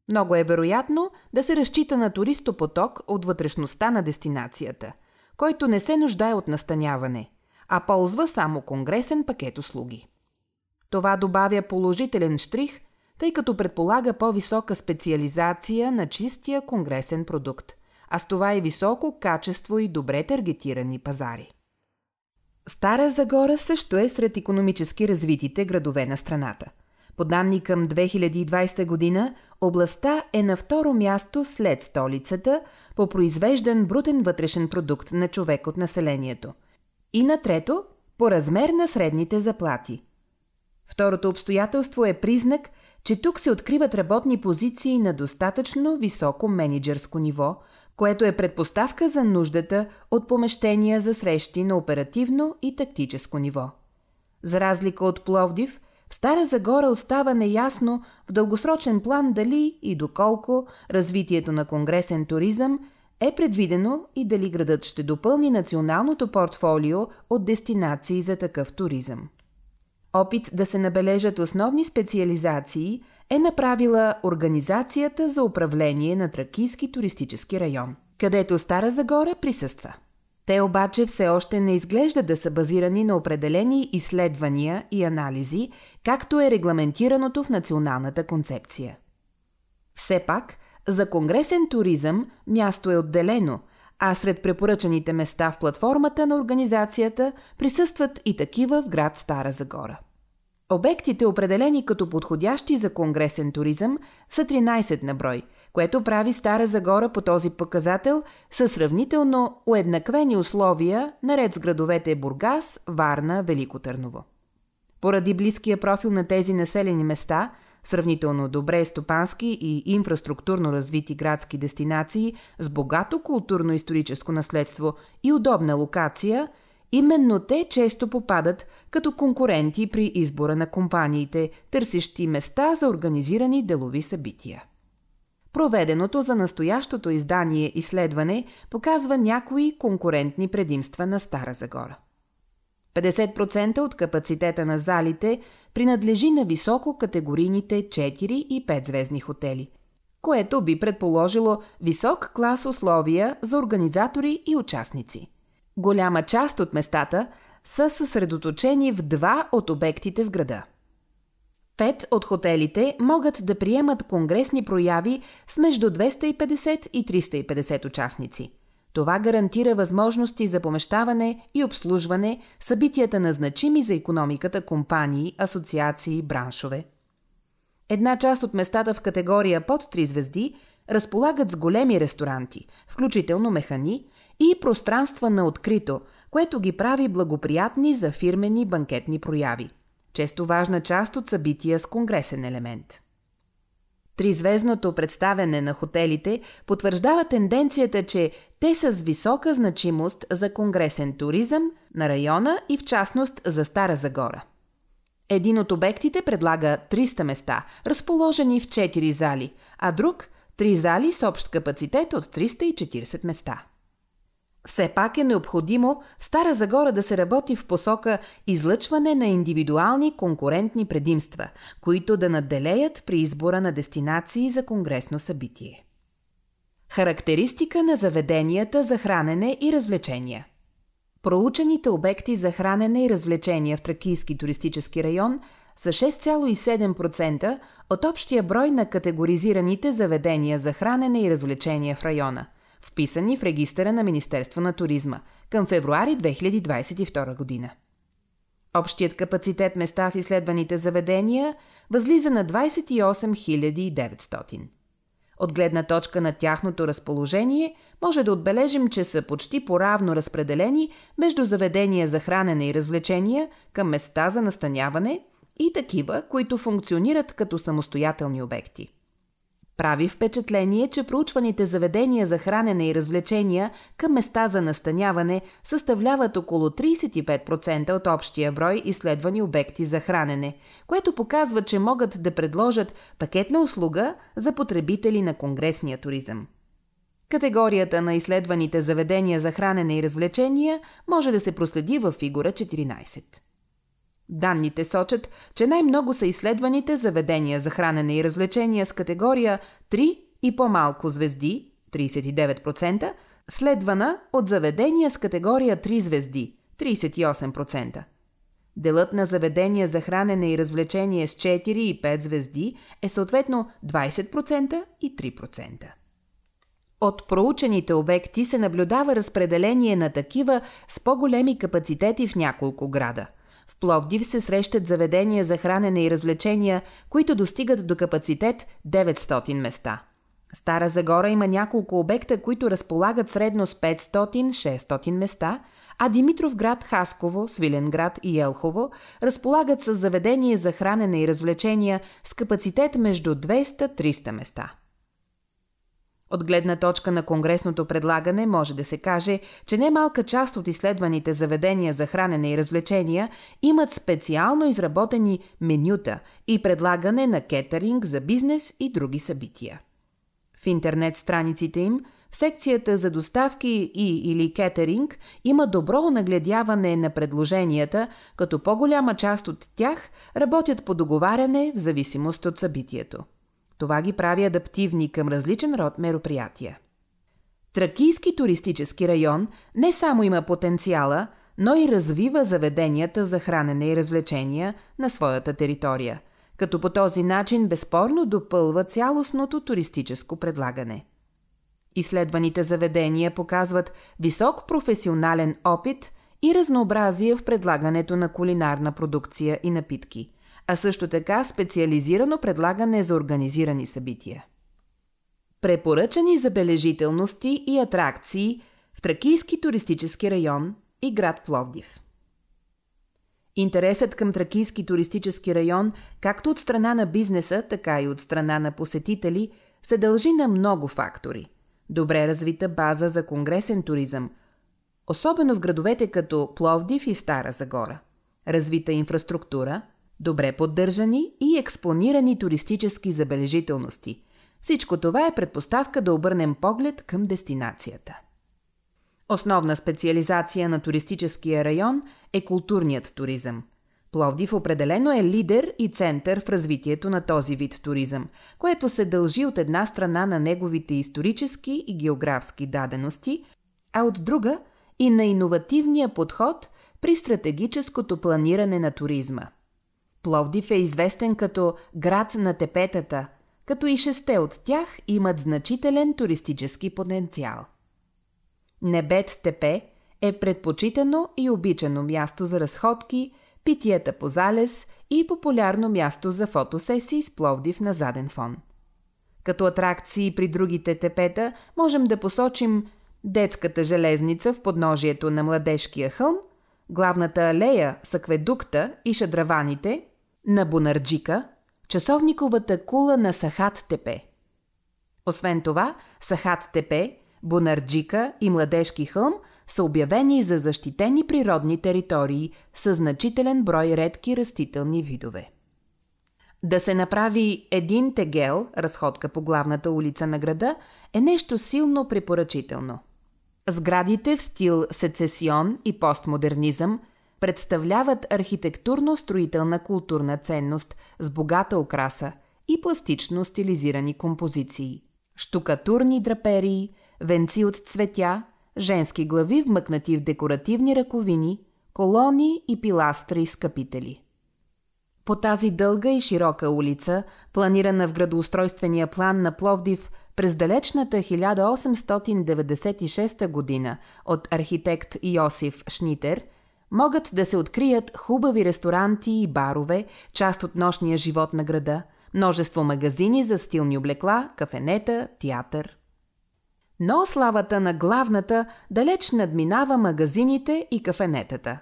Много е вероятно да се разчита на туристопоток от вътрешността на дестинацията, който не се нуждае от настаняване, а ползва само конгресен пакет услуги. Това добавя положителен штрих, тъй като предполага по-висока специализация на чистия конгресен продукт – а с това и високо качество и добре таргетирани пазари. Стара Загора също е сред економически развитите градове на страната. По данни към 2020 година, областта е на второ място след столицата по произвеждан брутен вътрешен продукт на човек от населението. И на трето по размер на средните заплати. Второто обстоятелство е признак, че тук се откриват работни позиции на достатъчно високо менеджерско ниво – което е предпоставка за нуждата от помещения за срещи на оперативно и тактическо ниво. За разлика от Пловдив, в Стара Загора остава неясно в дългосрочен план дали и доколко развитието на конгресен туризъм е предвидено и дали градът ще допълни националното портфолио от дестинации за такъв туризъм. Опит да се набележат основни специализации е направила Организацията за управление на Тракийски туристически район, където Стара Загора присъства. Те обаче все още не изглеждат да са базирани на определени изследвания и анализи, както е регламентираното в националната концепция. Все пак, за конгресен туризъм място е отделено, а сред препоръчаните места в платформата на организацията присъстват и такива в град Стара Загора. Обектите, определени като подходящи за конгресен туризъм, са 13 на брой, което прави Стара Загора по този показател със сравнително уеднаквени условия наред с градовете Бургас, Варна, Велико Търново. Поради близкия профил на тези населени места, сравнително добре стопански и инфраструктурно развити градски дестинации с богато културно-историческо наследство и удобна локация, именно те често попадат като конкуренти при избора на компаниите, търсещи места за организирани делови събития. Проведеното за настоящото издание изследване показва някои конкурентни предимства на Стара Загора. 50% от капацитета на залите принадлежи на висококатегорийните 4 и 5 звездни хотели, което би предположило висок клас условия за организатори и участници. Голяма част от местата са съсредоточени в два от обектите в града. Пет от хотелите могат да приемат конгресни прояви с между 250 и 350 участници – това гарантира възможности за помещаване и обслужване събитията на значими за економиката компании, асоциации, браншове. Една част от местата в категория под 3 звезди разполагат с големи ресторанти, включително механи и пространства на открито, което ги прави благоприятни за фирмени банкетни прояви. Често важна част от събития с конгресен елемент. Тризвездното представяне на хотелите потвърждава тенденцията, че те са с висока значимост за конгресен туризъм на района и в частност за Стара Загора. Един от обектите предлага 300 места, разположени в 4 зали, а друг – 3 зали с общ капацитет от 340 места. Все пак е необходимо в Стара Загора да се работи в посока излъчване на индивидуални конкурентни предимства, които да надделеят при избора на дестинации за конгресно събитие. Характеристика на заведенията за хранене и развлечения Проучените обекти за хранене и развлечения в Тракийски туристически район са 6,7% от общия брой на категоризираните заведения за хранене и развлечения в района – вписани в регистъра на Министерство на туризма към февруари 2022 година. Общият капацитет места в изследваните заведения възлиза на 28 900. От гледна точка на тяхното разположение, може да отбележим, че са почти поравно разпределени между заведения за хранене и развлечения към места за настаняване и такива, които функционират като самостоятелни обекти. Прави впечатление, че проучваните заведения за хранене и развлечения към места за настаняване съставляват около 35% от общия брой изследвани обекти за хранене, което показва, че могат да предложат пакетна услуга за потребители на конгресния туризъм. Категорията на изследваните заведения за хранене и развлечения може да се проследи в фигура 14. Данните сочат, че най-много са изследваните заведения за хранене и развлечения с категория 3 и по-малко звезди 39%, следвана от заведения с категория 3 звезди 38%. Делът на заведения за хранене и развлечение с 4 и 5 звезди е съответно 20% и 3%. От проучените обекти се наблюдава разпределение на такива с по-големи капацитети в няколко града – в Пловдив се срещат заведения за хранене и развлечения, които достигат до капацитет 900 места. Стара Загора има няколко обекта, които разполагат средно с 500-600 места, а Димитров град Хасково, Свиленград и Елхово разполагат с заведения за хранене и развлечения с капацитет между 200-300 места. От гледна точка на конгресното предлагане може да се каже, че немалка част от изследваните заведения за хранене и развлечения имат специално изработени менюта и предлагане на кетеринг за бизнес и други събития. В интернет страниците им в секцията за доставки и или кетеринг има добро нагледяване на предложенията, като по-голяма част от тях работят по договаряне в зависимост от събитието. Това ги прави адаптивни към различен род мероприятия. Тракийски туристически район не само има потенциала, но и развива заведенията за хранене и развлечения на своята територия, като по този начин безспорно допълва цялостното туристическо предлагане. Изследваните заведения показват висок професионален опит и разнообразие в предлагането на кулинарна продукция и напитки – а също така специализирано предлагане за организирани събития. Препоръчани забележителности и атракции в Тракийски туристически район и град Пловдив. Интересът към Тракийски туристически район, както от страна на бизнеса, така и от страна на посетители, се дължи на много фактори. Добре развита база за конгресен туризъм, особено в градовете като Пловдив и Стара Загора. Развита инфраструктура, добре поддържани и експонирани туристически забележителности. Всичко това е предпоставка да обърнем поглед към дестинацията. Основна специализация на туристическия район е културният туризъм. Пловдив определено е лидер и център в развитието на този вид туризъм, което се дължи от една страна на неговите исторически и географски дадености, а от друга и на иновативния подход при стратегическото планиране на туризма. Пловдив е известен като град на тепетата, като и шесте от тях имат значителен туристически потенциал. Небет Тепе е предпочитано и обичано място за разходки, питиета по залез и популярно място за фотосесии с Пловдив на заден фон. Като атракции при другите тепета можем да посочим детската железница в подножието на Младежкия хълм, главната алея с акведукта и шадраваните на Бонарджика, часовниковата кула на Сахат Тепе. Освен това, Сахат Тепе Бонарджика и Младежки хълм са обявени за защитени природни територии с значителен брой редки растителни видове. Да се направи един тегел, разходка по главната улица на града, е нещо силно препоръчително. Сградите в стил сецесион и постмодернизъм представляват архитектурно-строителна културна ценност с богата окраса и пластично стилизирани композиции. Штукатурни драперии – венци от цветя, женски глави вмъкнати в декоративни ръковини, колони и пиластри с капители. По тази дълга и широка улица, планирана в градоустройствения план на Пловдив през далечната 1896 година от архитект Йосиф Шнитер, могат да се открият хубави ресторанти и барове, част от нощния живот на града, множество магазини за стилни облекла, кафенета, театър но славата на главната далеч надминава магазините и кафенетата.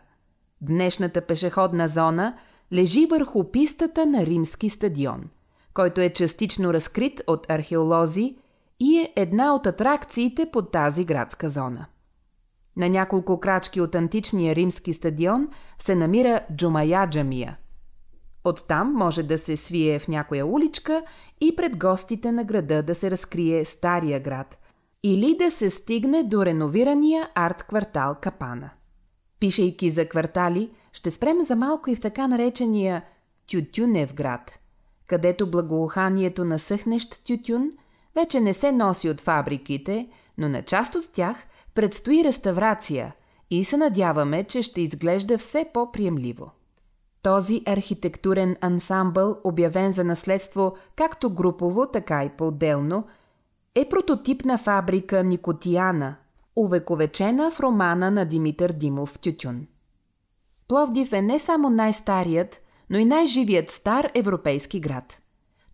Днешната пешеходна зона лежи върху пистата на римски стадион, който е частично разкрит от археолози и е една от атракциите под тази градска зона. На няколко крачки от античния римски стадион се намира Джумая джамия. Оттам може да се свие в някоя уличка и пред гостите на града да се разкрие Стария град – или да се стигне до реновирания арт-квартал Капана. Пишейки за квартали, ще спрем за малко и в така наречения Тютюнев град, където благоуханието на съхнещ тютюн вече не се носи от фабриките, но на част от тях предстои реставрация и се надяваме, че ще изглежда все по-приемливо. Този архитектурен ансамбъл, обявен за наследство както групово, така и по-отделно – е прототипна фабрика Никотияна, увековечена в романа на Димитър Димов Тютюн. Пловдив е не само най-старият, но и най-живият стар европейски град.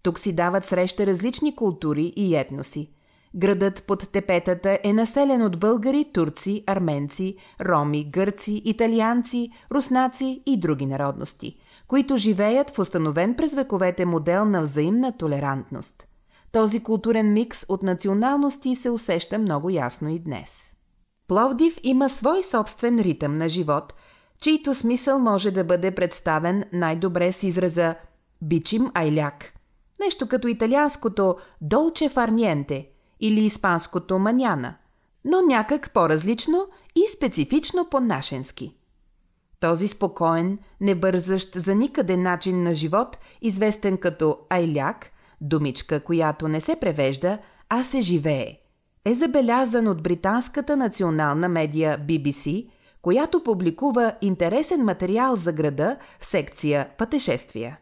Тук си дават среща различни култури и етноси. Градът под тепетата е населен от българи, турци, арменци, роми, гърци, италианци, руснаци и други народности, които живеят в установен през вековете модел на взаимна толерантност – този културен микс от националности се усеща много ясно и днес. Пловдив има свой собствен ритъм на живот, чийто смисъл може да бъде представен най-добре с израза «бичим айляк». Нещо като италианското «долче фарниенте» или испанското «маняна», но някак по-различно и специфично по-нашенски. Този спокоен, небързащ за никъде начин на живот, известен като айляк – думичка, която не се превежда, а се живее, е забелязан от британската национална медия BBC, която публикува интересен материал за града в секция Пътешествия.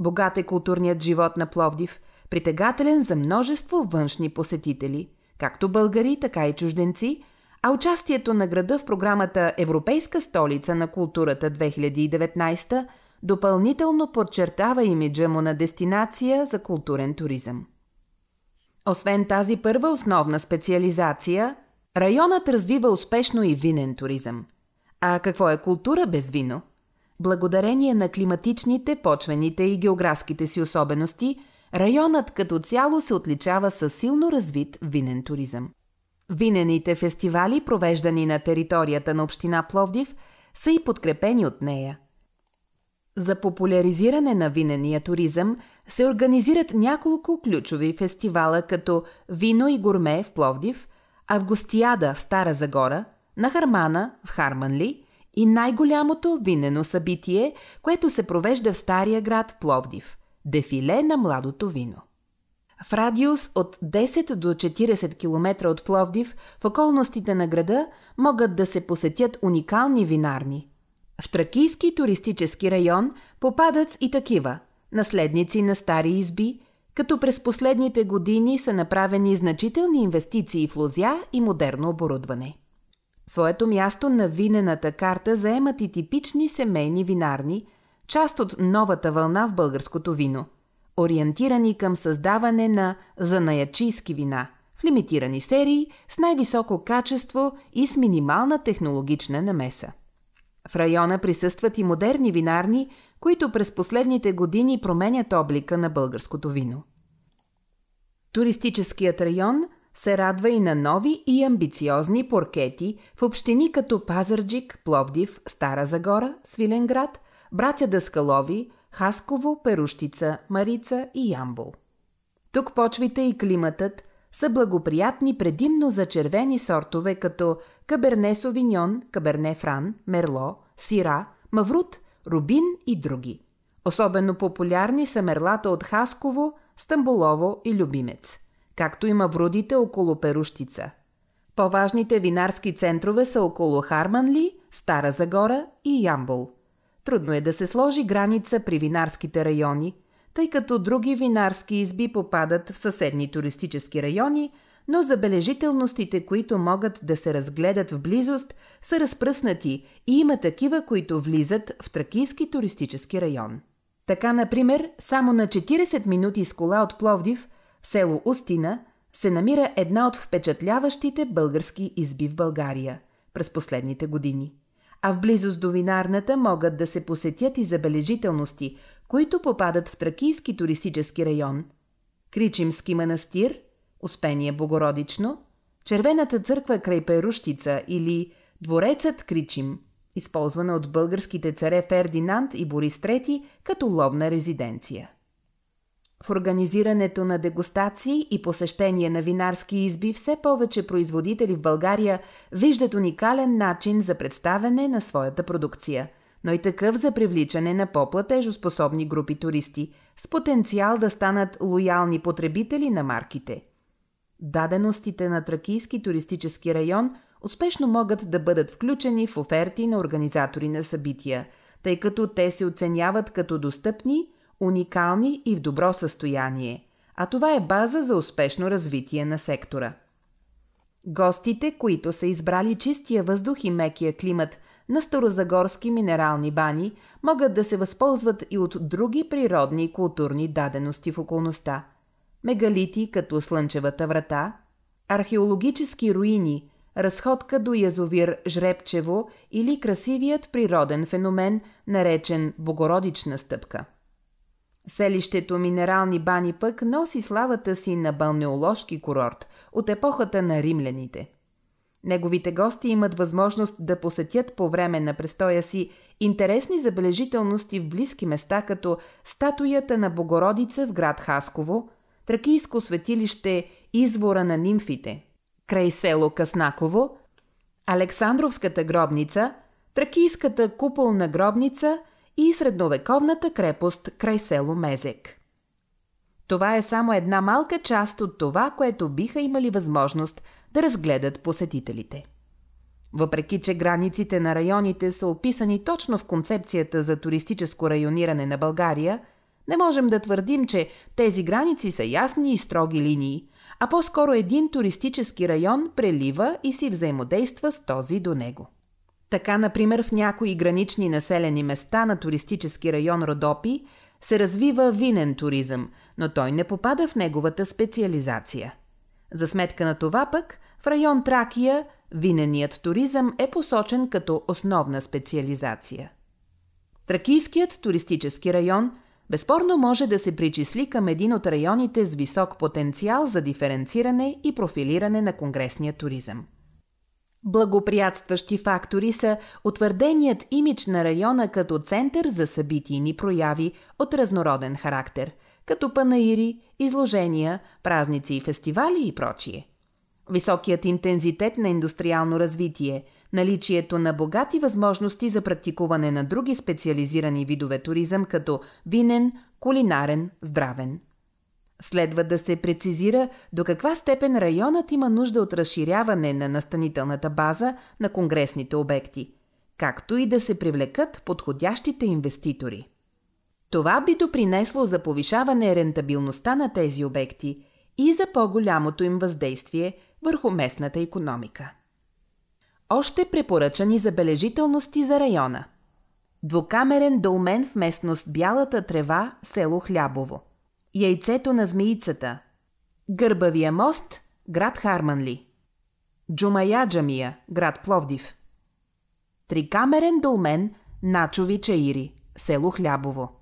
Богат е културният живот на Пловдив, притегателен за множество външни посетители, както българи, така и чужденци, а участието на града в програмата Европейска столица на културата 2019 – допълнително подчертава имиджа му на дестинация за културен туризъм. Освен тази първа основна специализация, районът развива успешно и винен туризъм. А какво е култура без вино? Благодарение на климатичните, почвените и географските си особености, районът като цяло се отличава със силно развит винен туризъм. Винените фестивали, провеждани на територията на община Пловдив, са и подкрепени от нея. За популяризиране на винения туризъм се организират няколко ключови фестивала като Вино и гурме в Пловдив, Августиада в Стара Загора, на Хармана в Харманли и най-голямото винено събитие, което се провежда в Стария град Пловдив – Дефиле на младото вино. В радиус от 10 до 40 км от Пловдив в околностите на града могат да се посетят уникални винарни. В Тракийски туристически район попадат и такива – наследници на стари изби, като през последните години са направени значителни инвестиции в лозя и модерно оборудване. Своето място на винената карта заемат и типични семейни винарни, част от новата вълна в българското вино – ориентирани към създаване на занаячийски вина в лимитирани серии с най-високо качество и с минимална технологична намеса. В района присъстват и модерни винарни, които през последните години променят облика на българското вино. Туристическият район се радва и на нови и амбициозни поркети в общини като Пазарджик, Пловдив, Стара Загора, Свиленград, Братя Даскалови, Хасково, Перущица, Марица и Ямбол. Тук почвите и климатът са благоприятни предимно за червени сортове като Каберне Совиньон, Каберне Фран, Мерло, Сира, Маврут, Рубин и други. Особено популярни са мерлата от Хасково, Стамбулово и Любимец, както и маврудите около Перущица. По-важните винарски центрове са около Харманли, Стара Загора и Ямбол – Трудно е да се сложи граница при винарските райони, тъй като други винарски изби попадат в съседни туристически райони, но забележителностите, които могат да се разгледат в близост, са разпръснати и има такива, които влизат в Тракийски туристически район. Така, например, само на 40 минути с кола от Пловдив, в село Устина, се намира една от впечатляващите български изби в България през последните години – а в близост до винарната могат да се посетят и забележителности, които попадат в Тракийски туристически район. Кричимски манастир, Успение Богородично, Червената църква край Перущица или Дворецът Кричим, използвана от българските царе Фердинанд и Борис III като ловна резиденция. В организирането на дегустации и посещение на винарски изби все повече производители в България виждат уникален начин за представяне на своята продукция, но и такъв за привличане на по-платежоспособни групи туристи с потенциал да станат лоялни потребители на марките. Даденостите на Тракийски туристически район успешно могат да бъдат включени в оферти на организатори на събития, тъй като те се оценяват като достъпни – уникални и в добро състояние, а това е база за успешно развитие на сектора. Гостите, които са избрали чистия въздух и мекия климат на старозагорски минерални бани, могат да се възползват и от други природни и културни дадености в околността. Мегалити като Слънчевата врата, археологически руини, разходка до язовир Жребчево или красивият природен феномен, наречен Богородична стъпка – Селището Минерални бани пък носи славата си на балнеоложки курорт от епохата на римляните. Неговите гости имат възможност да посетят по време на престоя си интересни забележителности в близки места, като статуята на Богородица в град Хасково, тракийско светилище Извора на нимфите, край село Каснаково, Александровската гробница, тракийската куполна гробница – и средновековната крепост край село Мезек. Това е само една малка част от това, което биха имали възможност да разгледат посетителите. Въпреки, че границите на районите са описани точно в концепцията за туристическо райониране на България, не можем да твърдим, че тези граници са ясни и строги линии, а по-скоро един туристически район прелива и си взаимодейства с този до него. Така, например, в някои гранични населени места на туристически район Родопи се развива винен туризъм, но той не попада в неговата специализация. За сметка на това пък, в район Тракия виненият туризъм е посочен като основна специализация. Тракийският туристически район безспорно може да се причисли към един от районите с висок потенциал за диференциране и профилиране на конгресния туризъм. Благоприятстващи фактори са утвърденият имидж на района като център за събитийни прояви от разнороден характер, като панаири, изложения, празници и фестивали и прочие. Високият интензитет на индустриално развитие, наличието на богати възможности за практикуване на други специализирани видове туризъм, като винен, кулинарен, здравен – Следва да се прецизира до каква степен районът има нужда от разширяване на настанителната база на конгресните обекти, както и да се привлекат подходящите инвеститори. Това би допринесло за повишаване рентабилността на тези обекти и за по-голямото им въздействие върху местната економика. Още препоръчани забележителности за района. Двукамерен долмен в местност Бялата трева, село Хлябово – Яйцето на змеицата. Гърбавия мост, град Харманли. Джумая джамия, град Пловдив. Трикамерен долмен, Начови чаири, село Хлябово.